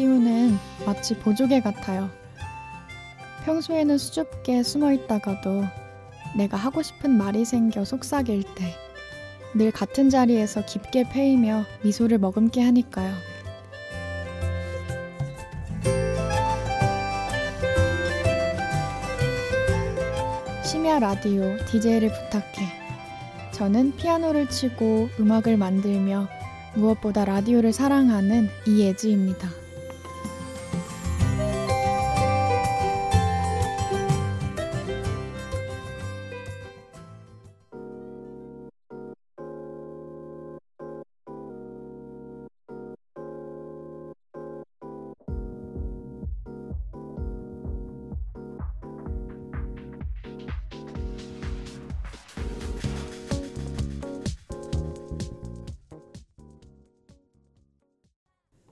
라디오는 마치 보조개 같아요. 평소에는 수줍게 숨어 있다가도 내가 하고 싶은 말이 생겨 속삭일 때 늘 같은 자리에서 깊게 패이며 미소를 머금게 하니까요. 심야 라디오 DJ를 부탁해. 저는 피아노를 치고 음악을 만들며 무엇보다 라디오를 사랑하는 이예지입니다.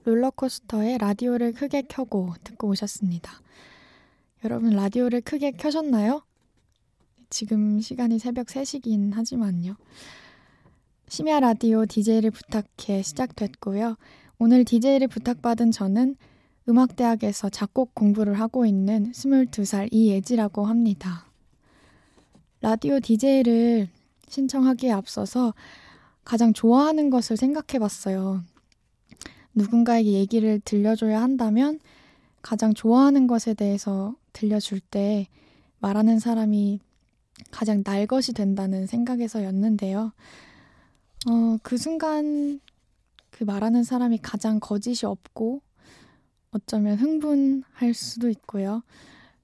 롤러코스터에 라디오를 크게 켜고 듣고 오셨습니다. 여러분 라디오를 크게 켜셨나요? 지금 시간이 새벽 3시긴 하지만요. 심야 라디오 DJ를 부탁해 시작됐고요. 오늘 DJ를 부탁받은 저는 음악대학에서 작곡 공부를 하고 있는 22살 이예지라고 합니다. 라디오 DJ를 신청하기에 앞서서 가장 좋아하는 것을 생각해 봤어요. 누군가에게 얘기를 들려줘야 한다면 가장 좋아하는 것에 대해서 들려줄 때 말하는 사람이 가장 날 것이 된다는 생각에서였는데요. 어, 그 순간 그 말하는 사람이 가장 거짓이 없고 어쩌면 흥분할 수도 있고요.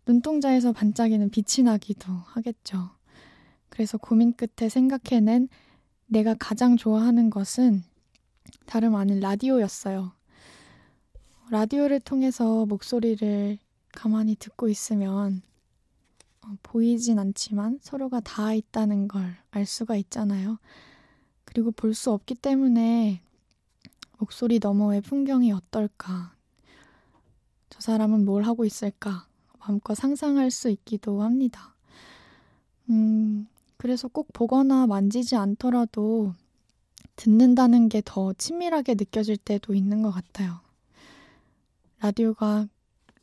눈동자에서 반짝이는 빛이 나기도 하겠죠. 그래서 고민 끝에 생각해낸 내가 가장 좋아하는 것은 다름 아닌 라디오였어요. 라디오를 통해서 목소리를 가만히 듣고 있으면 어, 보이진 않지만 서로가 닿아 있다는 걸 알 수가 있잖아요. 그리고 볼 수 없기 때문에 목소리 너머의 풍경이 어떨까? 저 사람은 뭘 하고 있을까? 마음껏 상상할 수 있기도 합니다. 음, 그래서 꼭 보거나 만지지 않더라도 듣는다는 게 더 친밀하게 느껴질 때도 있는 것 같아요. 라디오가,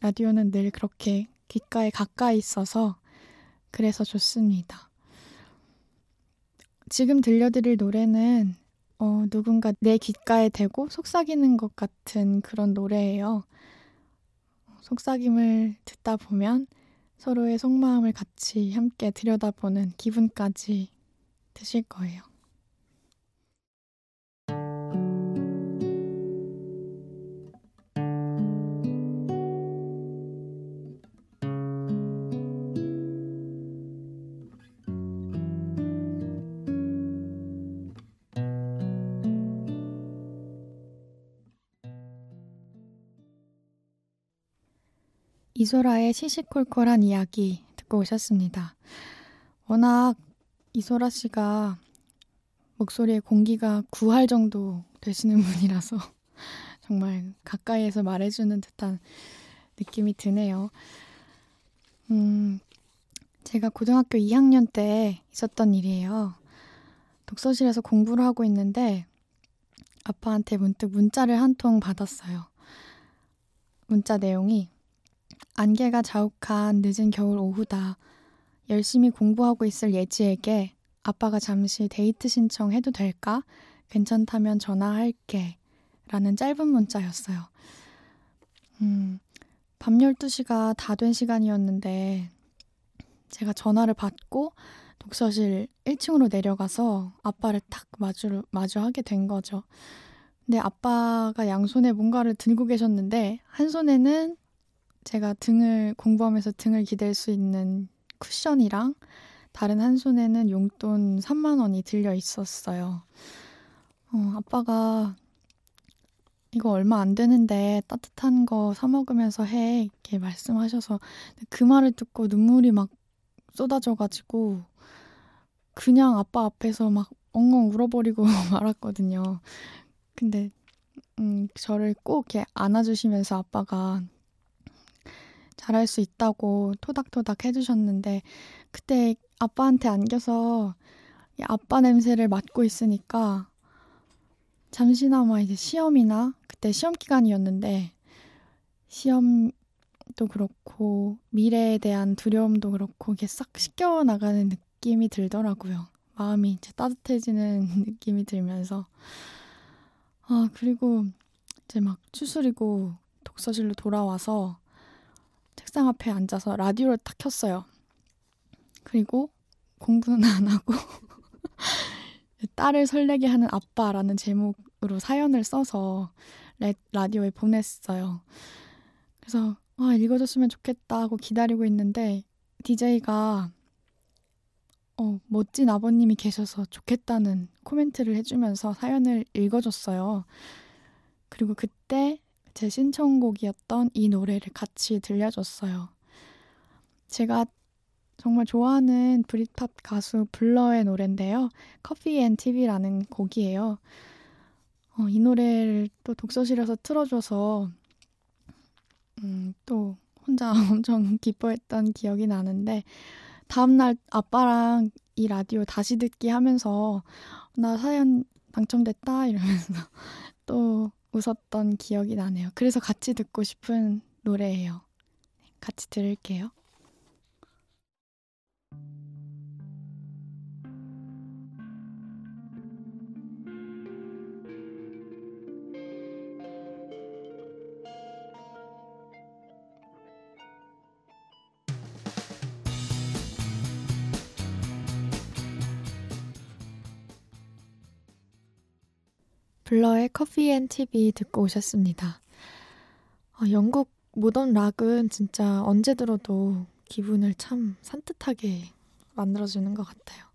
라디오는 늘 그렇게 귓가에 가까이 있어서 그래서 좋습니다. 지금 들려드릴 노래는 어, 누군가 내 귓가에 대고 속삭이는 것 같은 그런 노래예요. 속삭임을 듣다 보면 서로의 속마음을 같이 함께 들여다보는 기분까지 드실 거예요. 이소라의 시시콜콜한 이야기 듣고 오셨습니다. 워낙 이소라 씨가 목소리에 공기가 구할 정도 되시는 분이라서 정말 가까이에서 말해주는 듯한 느낌이 드네요. 음, 제가 고등학교 2학년 때 있었던 일이에요. 독서실에서 공부를 하고 있는데 아빠한테 문득 문자를 한 통 받았어요. 문자 내용이 안개가 자욱한 늦은 겨울 오후다. 열심히 공부하고 있을 예지에게 아빠가 잠시 데이트 신청해도 될까? 괜찮다면 전화할게. 라는 짧은 문자였어요. 음, 밤 12시가 다 된 시간이었는데, 제가 전화를 받고 독서실 1층으로 내려가서 아빠를 탁 마주, 마주하게 된 거죠. 근데 아빠가 양손에 뭔가를 들고 계셨는데, 한 손에는 제가 등을 공부하면서 등을 기댈 수 있는 쿠션이랑 다른 한 손에는 용돈 3만 원이 들려 있었어요. 어, 아빠가 이거 얼마 안 되는데 따뜻한 거 사 먹으면서 해 이렇게 말씀하셔서 그 말을 듣고 눈물이 막 쏟아져가지고 그냥 아빠 앞에서 막 엉엉 울어버리고 말았거든요. 근데 음, 저를 꼭 이렇게 안아주시면서 아빠가 잘할 수 있다고 토닥토닥 해주셨는데 그때 아빠한테 안겨서 아빠 냄새를 맡고 있으니까 잠시나마 이제 시험이나 그때 시험 기간이었는데 시험도 그렇고 미래에 대한 두려움도 그렇고 이게 싹 씻겨 나가는 느낌이 들더라고요. 마음이 이제 따뜻해지는 느낌이 들면서 아 그리고 이제 막 추스리고 독서실로 돌아와서 책상 앞에 앉아서 라디오를 딱 켰어요. 그리고 공부는 안 하고 딸을 설레게 하는 아빠라는 제목으로 사연을 써서 라디오에 보냈어요. 그래서 아, 읽어줬으면 좋겠다 하고 기다리고 있는데 DJ가 어, 멋진 아버님이 계셔서 좋겠다는 코멘트를 해주면서 사연을 읽어줬어요. 그리고 그때 제 신청곡이었던 이 노래를 같이 들려줬어요. 제가 정말 좋아하는 브릿팝 가수 블러의 노래인데요. Coffee and TV라는 곡이에요. 어, 이 노래를 또 독서실에서 틀어줘서 음, 또 혼자 엄청 기뻐했던 기억이 나는데 다음날 아빠랑 이 라디오 다시 듣기 하면서 나 사연 당첨됐다 이러면서 또 웃었던 기억이 나네요. 그래서 같이 듣고 싶은 노래예요. 같이 들을게요. 블러의 Coffee and TV 듣고 오셨습니다. 어, 영국 모던 락은 진짜 언제 들어도 기분을 참 산뜻하게 만들어주는 것 같아요.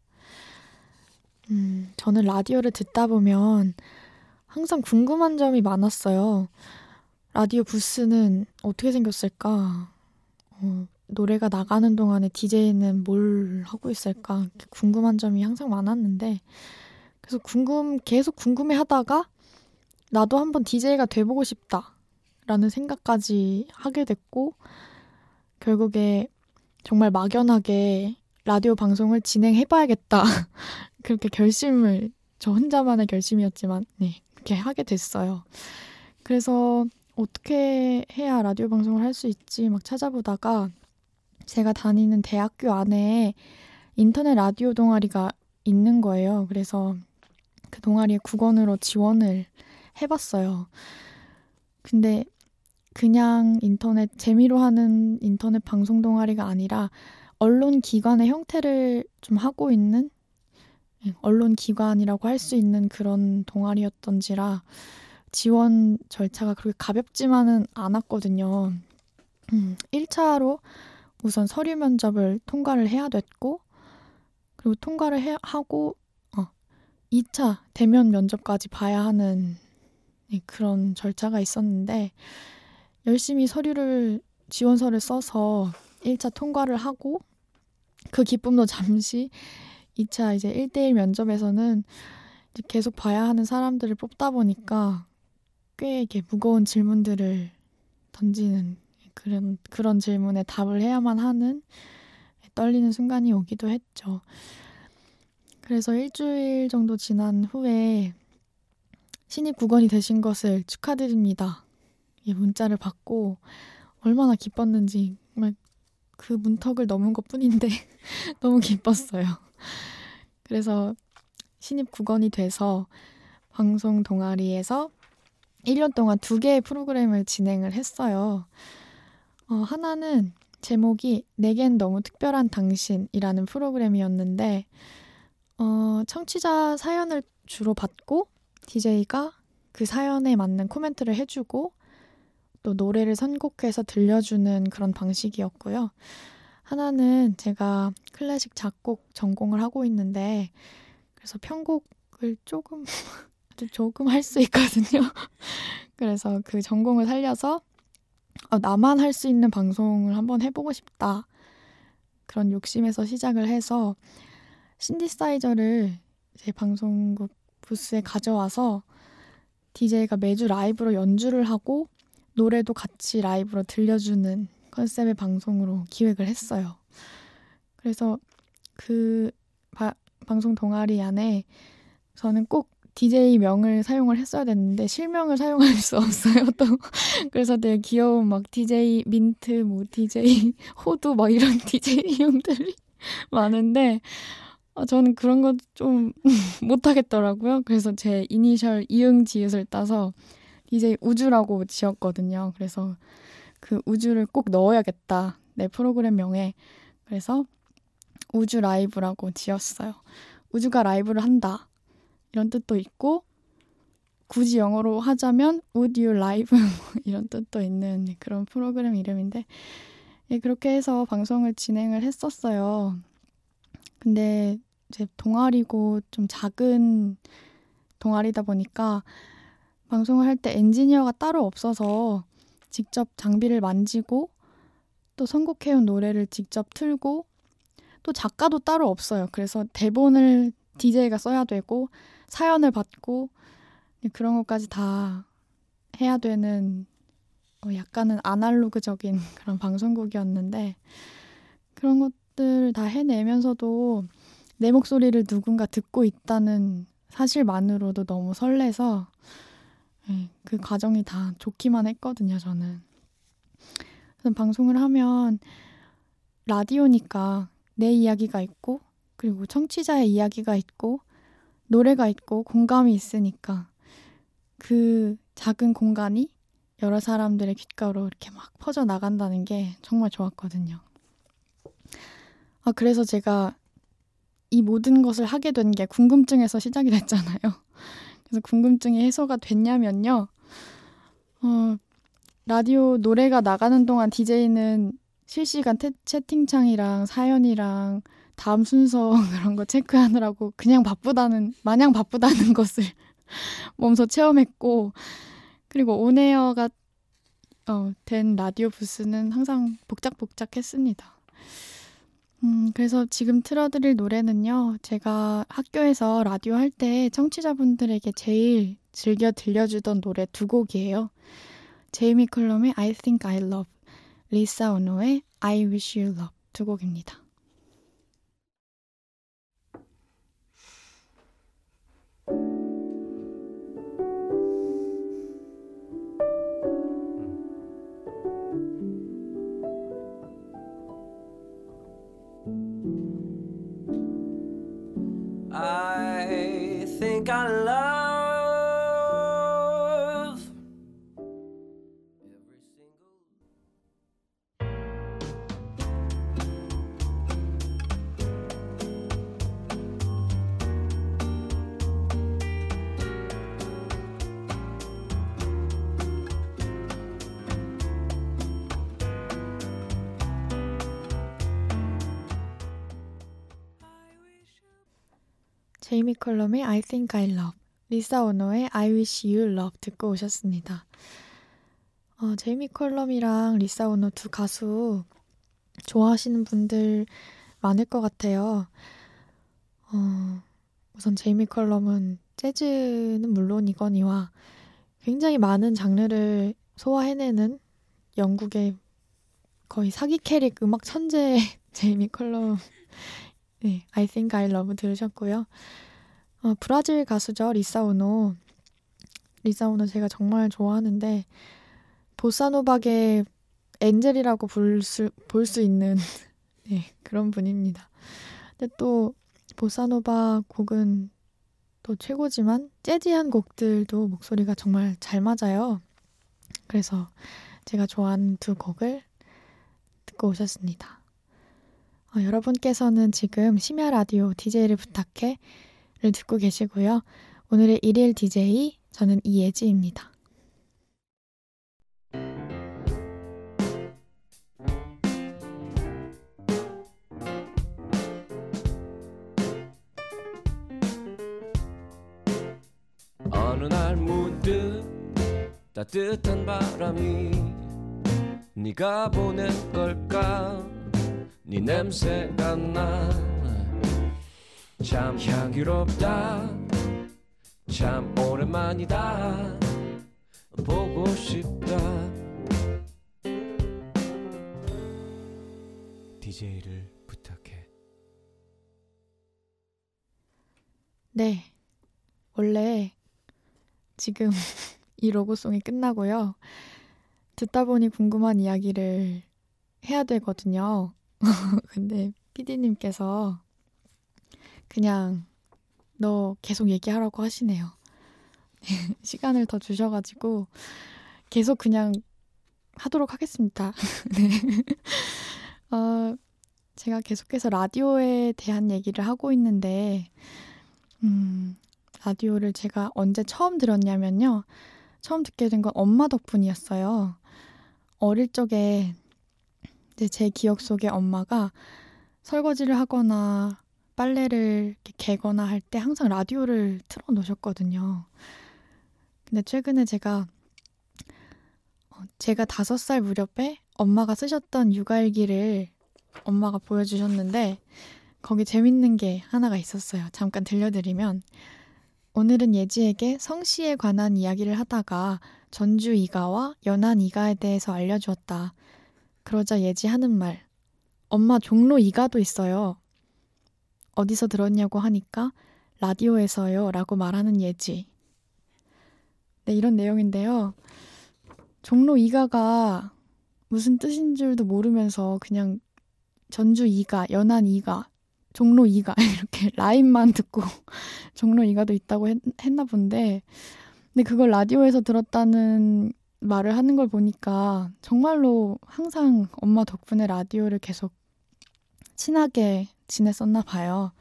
음, 저는 라디오를 듣다 보면 항상 궁금한 점이 많았어요. 라디오 부스는 어떻게 생겼을까? 어, 노래가 나가는 동안에 DJ는 뭘 하고 있을까? 궁금한 점이 항상 많았는데, 그래서 궁금, 계속 궁금해 하다가 나도 한번 DJ가 돼보고 싶다. 라는 생각까지 하게 됐고, 결국에 정말 막연하게 라디오 방송을 진행해봐야겠다. 그렇게 결심을, 저 혼자만의 결심이었지만, 네, 그렇게 하게 됐어요. 그래서 어떻게 해야 라디오 방송을 할 수 있지 막 찾아보다가 제가 다니는 대학교 안에 인터넷 라디오 동아리가 있는 거예요. 그래서 그 동아리에 국원으로 지원을 해봤어요. 근데 그냥 인터넷 재미로 하는 인터넷 방송 동아리가 아니라 언론 기관의 형태를 좀 하고 있는 예, 언론 기관이라고 할 수 있는 그런 동아리였던지라 지원 절차가 그렇게 가볍지만은 않았거든요. 음, 1차로 우선 서류 면접을 통과를 해야 됐고, 그리고 통과를 해, 하고 2차 대면 면접까지 봐야 하는 네, 그런 절차가 있었는데 열심히 서류를 지원서를 써서 1차 통과를 하고 그 기쁨도 잠시 2차 이제 1대1 면접에서는 이제 계속 봐야 하는 사람들을 뽑다 보니까 꽤 이게 무거운 질문들을 던지는 그런 그런 질문에 답을 해야만 하는 떨리는 순간이 오기도 했죠. 그래서 일주일 정도 지난 후에 신입 국원이 되신 것을 축하드립니다. 이 문자를 받고 얼마나 기뻤는지 정말 그 문턱을 넘은 것 뿐인데 너무 기뻤어요. 그래서 신입 국원이 돼서 방송 동아리에서 1년 동안 두 개의 프로그램을 진행을 했어요. 어, 하나는 제목이 내겐 너무 특별한 당신이라는 프로그램이었는데 어, 청취자 사연을 주로 받고 DJ가 그 사연에 맞는 코멘트를 해주고 또 노래를 선곡해서 들려주는 그런 방식이었고요. 하나는 제가 클래식 작곡 전공을 하고 있는데 그래서 편곡을 조금 아주 조금 할 수 있거든요. 그래서 그 전공을 살려서 어, 나만 할 수 있는 방송을 한번 해보고 싶다. 그런 욕심에서 시작을 해서 신디사이저를 제 방송국 부스에 가져와서 DJ가 매주 라이브로 연주를 하고 노래도 같이 라이브로 들려주는 컨셉의 방송으로 기획을 했어요. 그래서 그 바, 방송 동아리 안에 저는 꼭 DJ 명을 사용을 했어야 됐는데 실명을 사용할 수 없어요. 또 그래서 되게 귀여운 막 DJ 민트, 뭐 DJ 호두 막 이런 DJ 형들이 많은데 어, 저는 그런 거 좀 못하겠더라고요. 그래서 제 이니셜 이응 지읒을 따서 DJ 우주라고 지었거든요. 그래서 그 우주를 꼭 넣어야겠다. 내 프로그램 명에. 그래서 우주 라이브라고 지었어요. 우주가 라이브를 한다. 이런 뜻도 있고 굳이 영어로 하자면 Would you live 이런 뜻도 있는 그런 프로그램 이름인데 예, 그렇게 해서 방송을 진행을 했었어요. 근데 제 동아리고 좀 작은 동아리다 보니까 방송을 할 때 엔지니어가 따로 없어서 직접 장비를 만지고 또 선곡해온 노래를 직접 틀고 또 작가도 따로 없어요. 그래서 대본을 DJ가 써야 되고 사연을 받고 그런 것까지 다 해야 되는 어, 약간은 아날로그적인 그런 방송국이었는데 그런 것들을 다 해내면서도 내 목소리를 누군가 듣고 있다는 사실만으로도 너무 설레서 네, 그 과정이 다 좋기만 했거든요, 저는. 방송을 하면 라디오니까 내 이야기가 있고 그리고 청취자의 이야기가 있고 노래가 있고 공감이 있으니까 그 작은 공간이 여러 사람들의 귓가로 이렇게 막 퍼져 나간다는 게 정말 좋았거든요. 아, 그래서 제가 이 모든 것을 하게 된 게 궁금증에서 시작이 됐잖아요. 그래서 궁금증이 해소가 됐냐면요. 어, 라디오 노래가 나가는 동안 DJ는 실시간 태, 채팅창이랑 사연이랑 다음 순서 그런 거 체크하느라고 그냥 바쁘다는 마냥 바쁘다는 것을 몸소 체험했고 그리고 온에어가 어, 된 라디오 부스는 항상 복작복작했습니다. 음, 그래서 지금 틀어드릴 노래는요, 제가 학교에서 라디오 할 때 청취자분들에게 제일 즐겨 들려주던 노래 두 곡이에요. 제이미 클럼의 I Think I Love, 리사 오노의 I Wish You Love 두 곡입니다. 제이미 컬럼의 I Think I Love, 리사 오노의 I Wish You Love 듣고 오셨습니다. 어, 제이미 컬럼이랑 리사 오노 두 가수 좋아하시는 분들 많을 것 같아요. 어, 우선 제이미 컬럼은 재즈는 물론이거니와 굉장히 많은 장르를 소화해내는 영국의 거의 사기 캐릭 음악 천재 제이미 컬럼 네, I Think I Love 들으셨고요. 어, 브라질 가수죠, 리사 오노. 리사 오노 제가 정말 좋아하는데 보사노박의 엔젤이라고 볼수 있는 네, 그런 분입니다. 근데 또 보사노바 곡은 또 최고지만 재즈한 곡들도 목소리가 정말 잘 맞아요. 그래서 제가 좋아하는 두 곡을 듣고 오셨습니다. 어, 여러분께서는 지금 심야 라디오 DJ를 부탁해를 듣고 계시고요. 오늘의 일일 DJ 저는 이예지입니다. 어느 날 문득 따뜻한 바람이 네가 보낸 걸까 네 냄새가 나참 향기롭다. 참 오랜만이다. 보고 싶다. DJ를 부탁해. 네. 원래 지금 이 로고송이 끝나고요. 듣다 보니 궁금한 이야기를 해야 되거든요. 근데 피디님께서 그냥 너 계속 얘기하라고 하시네요. 시간을 더 주셔가지고 계속 그냥 하도록 하겠습니다. 네. 어, 제가 계속해서 라디오에 대한 얘기를 하고 있는데, 음, 라디오를 제가 언제 처음 들었냐면요. 처음 듣게 된 건 엄마 덕분이었어요. 어릴 적에 이제 제 기억 속에 엄마가 설거지를 하거나 빨래를 개거나 할 때 항상 라디오를 틀어 놓으셨거든요. 근데 최근에 제가 어, 제가 다섯 살 무렵에 엄마가 쓰셨던 육아일기를 엄마가 보여주셨는데 거기 재밌는 게 하나가 있었어요. 잠깐 들려드리면 오늘은 예지에게 성씨에 관한 이야기를 하다가 전주 이가와 연안 이가에 대해서 알려주었다. 그러자 예지 하는 말. 엄마 종로 이가도 있어요. 어디서 들었냐고 하니까 라디오에서요 라고 말하는 예지. 네, 이런 내용인데요. 종로 이가가 무슨 뜻인 줄도 모르면서 그냥 전주 이가, 연안 이가, 종로 이가 이렇게 라인만 듣고 종로 이가도 있다고 했, 했나 본데 근데 그걸 라디오에서 들었다는 말을 하는 걸 보니까 정말로 항상 엄마 덕분에 라디오를 계속 친하게 지냈었나 봐요.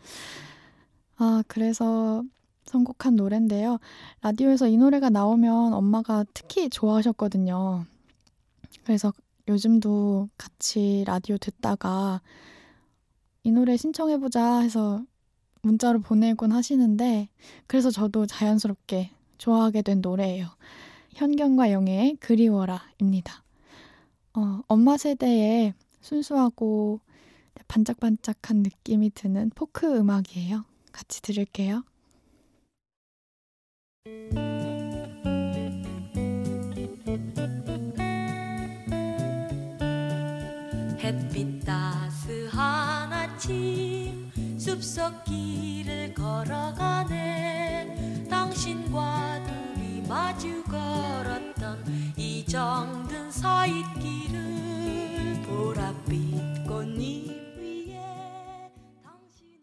아, 그래서 선곡한 노래인데요. 라디오에서 이 노래가 나오면 엄마가 특히 좋아하셨거든요. 그래서 요즘도 같이 라디오 듣다가 이 노래 신청해보자 해서 문자로 보내곤 하시는데, 그래서 저도 자연스럽게 좋아하게 된 노래예요. 현경과 영애의 그리워라입니다. 어, 엄마 세대의 순수하고 반짝반짝한 느낌이 드는 포크 음악이에요. 같이 들을게요. 햇빛 따스한 아침 숲속 길을 걸어가네 당신과 마주 걸었던 이 정든 서잇길을 보랏빛 꽃잎 위에 당신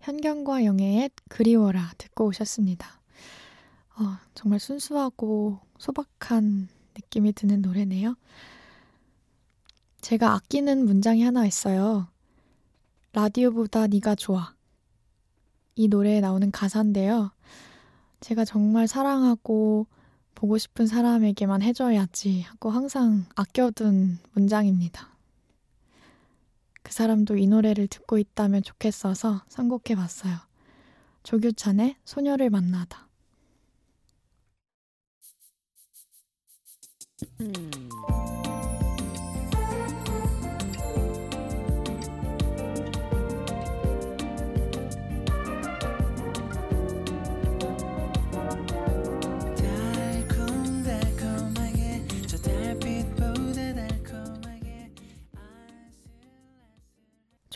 현경과 영애의 그리워라 듣고 오셨습니다. 어, 정말 순수하고 소박한 느낌이 드는 노래네요. 제가 아끼는 문장이 하나 있어요. 라디오보다 네가 좋아. 이 노래에 나오는 가사인데요. 제가 정말 사랑하고 보고 싶은 사람에게만 해줘야지 하고 항상 아껴둔 문장입니다. 그 사람도 이 노래를 듣고 있다면 좋겠어서 선곡해 봤어요. 조규찬의 소녀를 만나다. 음.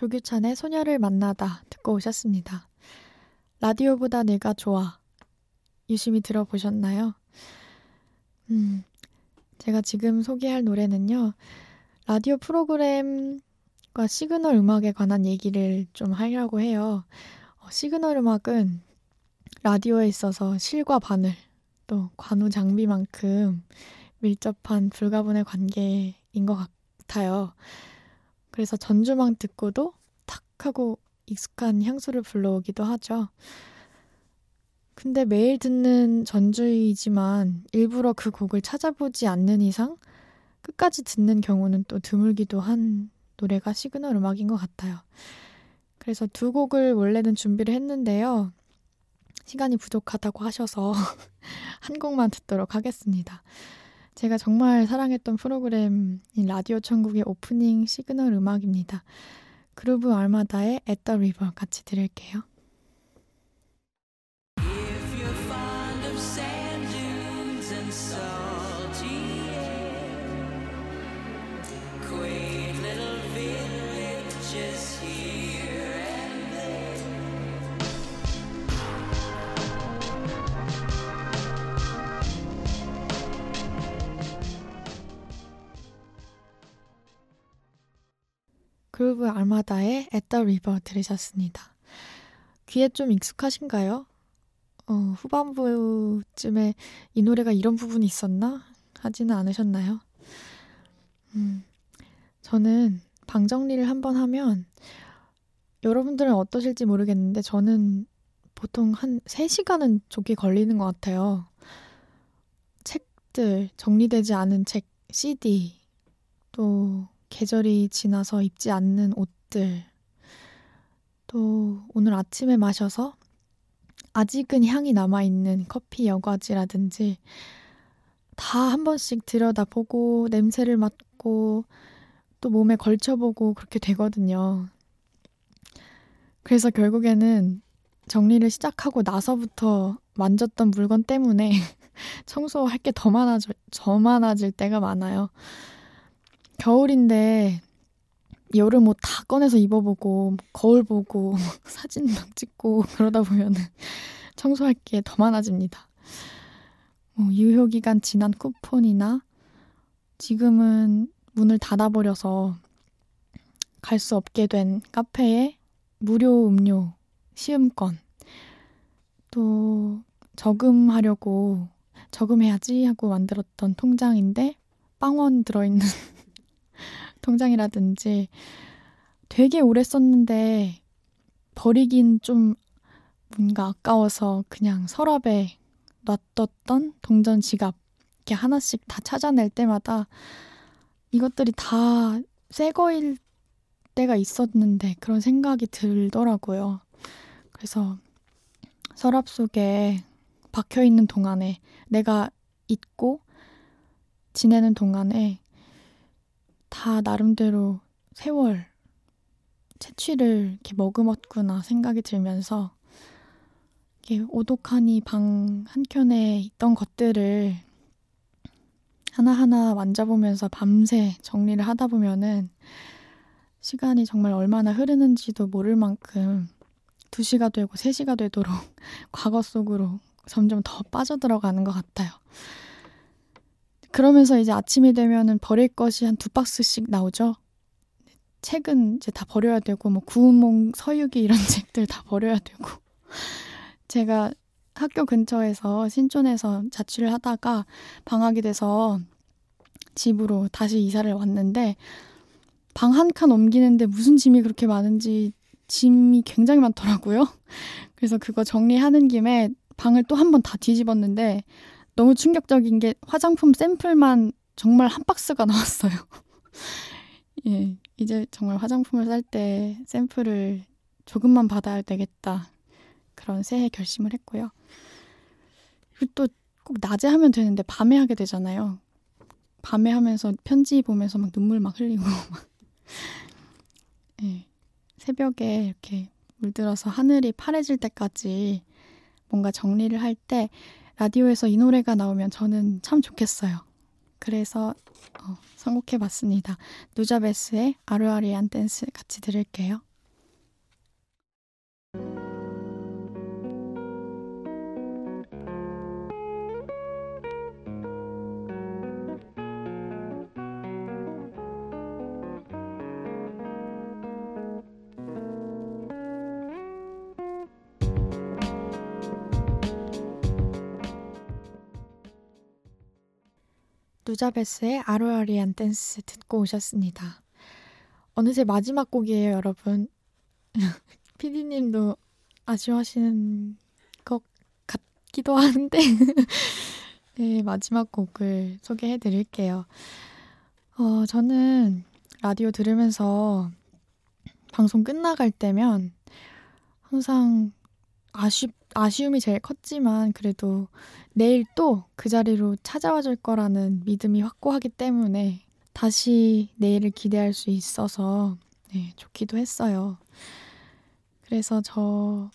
조규찬의 소녀를 만나다 듣고 오셨습니다. 라디오보다 내가 좋아. 유심히 들어보셨나요? 음, 제가 지금 소개할 노래는요, 라디오 프로그램과 시그널 음악에 관한 얘기를 좀 하려고 해요. 어, 시그널 음악은 라디오에 있어서 실과 바늘, 또 관우 장비만큼 밀접한 불가분의 관계인 것 같아요. 그래서 전주만 듣고도 탁 하고 익숙한 향수를 불러오기도 하죠. 근데 매일 듣는 전주이지만 일부러 그 곡을 찾아보지 않는 이상 끝까지 듣는 경우는 또 드물기도 한 노래가 시그널 음악인 것 같아요. 그래서 두 곡을 원래는 준비를 했는데요. 시간이 부족하다고 하셔서 한 곡만 듣도록 하겠습니다. 제가 정말 사랑했던 프로그램인 라디오 천국의 오프닝 시그널 음악입니다. 그루브 알마다의 At the River 같이 들을게요. 그루브 알마다의 At the River 들으셨습니다. 귀에 좀 익숙하신가요? 어, 후반부쯤에 이 노래가 이런 부분이 있었나? 하지는 않으셨나요? 음, 저는 방 정리를 한번 하면 여러분들은 어떠실지 모르겠는데 저는 보통 한 3시간은 좋게 걸리는 것 같아요. 책들, 정리되지 않은 책, CD, 또 계절이 지나서 입지 않는 옷들, 또 오늘 아침에 마셔서 아직은 향이 남아있는 커피 여과지라든지 다 한 번씩 들여다보고 냄새를 맡고 또 몸에 걸쳐보고 그렇게 되거든요. 그래서 결국에는 정리를 시작하고 나서부터 만졌던 물건 때문에 청소할 게 더 많아져, 더 많아질 때가 많아요. 겨울인데 여름 옷 다 꺼내서 입어보고 거울 보고 사진 막 찍고 그러다 보면은 청소할 게 더 많아집니다. 뭐 유효 기간 지난 쿠폰이나 지금은 문을 닫아버려서 갈 수 없게 된 카페에 무료 음료 시음권 또 저금하려고 저금해야지 하고 만들었던 통장인데 빵원 들어있는 통장이라든지 되게 오래 썼는데 버리긴 좀 뭔가 아까워서 그냥 서랍에 놔뒀던 동전 지갑 이렇게 하나씩 다 찾아낼 때마다 이것들이 다 새 거일 때가 있었는데 그런 생각이 들더라고요. 그래서 서랍 속에 박혀 있는 동안에 내가 잊고 지내는 동안에 다 나름대로 세월, 채취를 이렇게 머금었구나 생각이 들면서 이렇게 오독하니 방 한켠에 있던 것들을 하나하나 만져보면서 밤새 정리를 하다 보면은 시간이 정말 얼마나 흐르는지도 모를 만큼 2시가 되고 3시가 되도록 과거 속으로 점점 더 빠져들어가는 것 같아요. 그러면서 이제 아침이 되면은 버릴 것이 한 두 박스씩 나오죠. 책은 이제 다 버려야 되고, 뭐, 구운몽, 서유기 이런 책들 다 버려야 되고. 제가 학교 근처에서 신촌에서 자취를 하다가 방학이 돼서 집으로 다시 이사를 왔는데, 방 한 칸 옮기는데 무슨 짐이 그렇게 많은지 짐이 굉장히 많더라고요. 그래서 그거 정리하는 김에 방을 또 한 번 다 뒤집었는데, 너무 충격적인 게 화장품 샘플만 정말 한 박스가 나왔어요. 예, 이제 정말 화장품을 살 때 샘플을 조금만 받아야 되겠다. 그런 새해 결심을 했고요. 그리고 또 꼭 낮에 하면 되는데 밤에 하게 되잖아요. 밤에 하면서 편지 보면서 막 눈물 막 흘리고 막. 예, 새벽에 이렇게 물들어서 하늘이 파래질 때까지 뭔가 정리를 할 때 라디오에서 이 노래가 나오면 저는 참 좋겠어요. 그래서 어, 선곡해봤습니다. 누자베스의 아르아리안 댄스 같이 들을게요. 누자베스의 아로아리안 댄스 듣고 오셨습니다. 어느새 마지막 곡이에요, 여러분. 피디님도 아쉬워하시는 것 같기도 한데, 네, 마지막 곡을 소개해 드릴게요. 어, 저는 라디오 들으면서 방송 끝나갈 때면 항상 아쉽, 아쉬움이 제일 컸지만 그래도 내일 또 그 자리로 찾아와 줄 거라는 믿음이 확고하기 때문에 다시 내일을 기대할 수 있어서 네, 좋기도 했어요. 그래서 저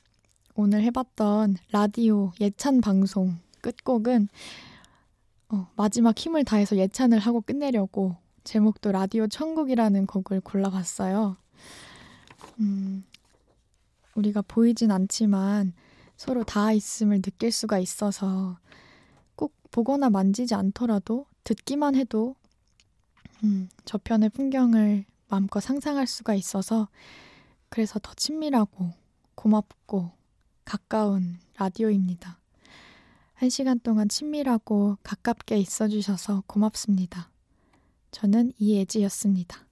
오늘 해봤던 라디오 예찬 방송 끝곡은 어, 마지막 힘을 다해서 예찬을 하고 끝내려고 제목도 라디오 천국이라는 곡을 골라봤어요. 음, 우리가 보이진 않지만 서로 닿아 있음을 느낄 수가 있어서 꼭 보거나 만지지 않더라도 듣기만 해도 음, 저편의 풍경을 마음껏 상상할 수가 있어서 그래서 더 친밀하고 고맙고 가까운 라디오입니다. 한 시간 동안 친밀하고 가깝게 있어주셔서 고맙습니다. 저는 이예지였습니다.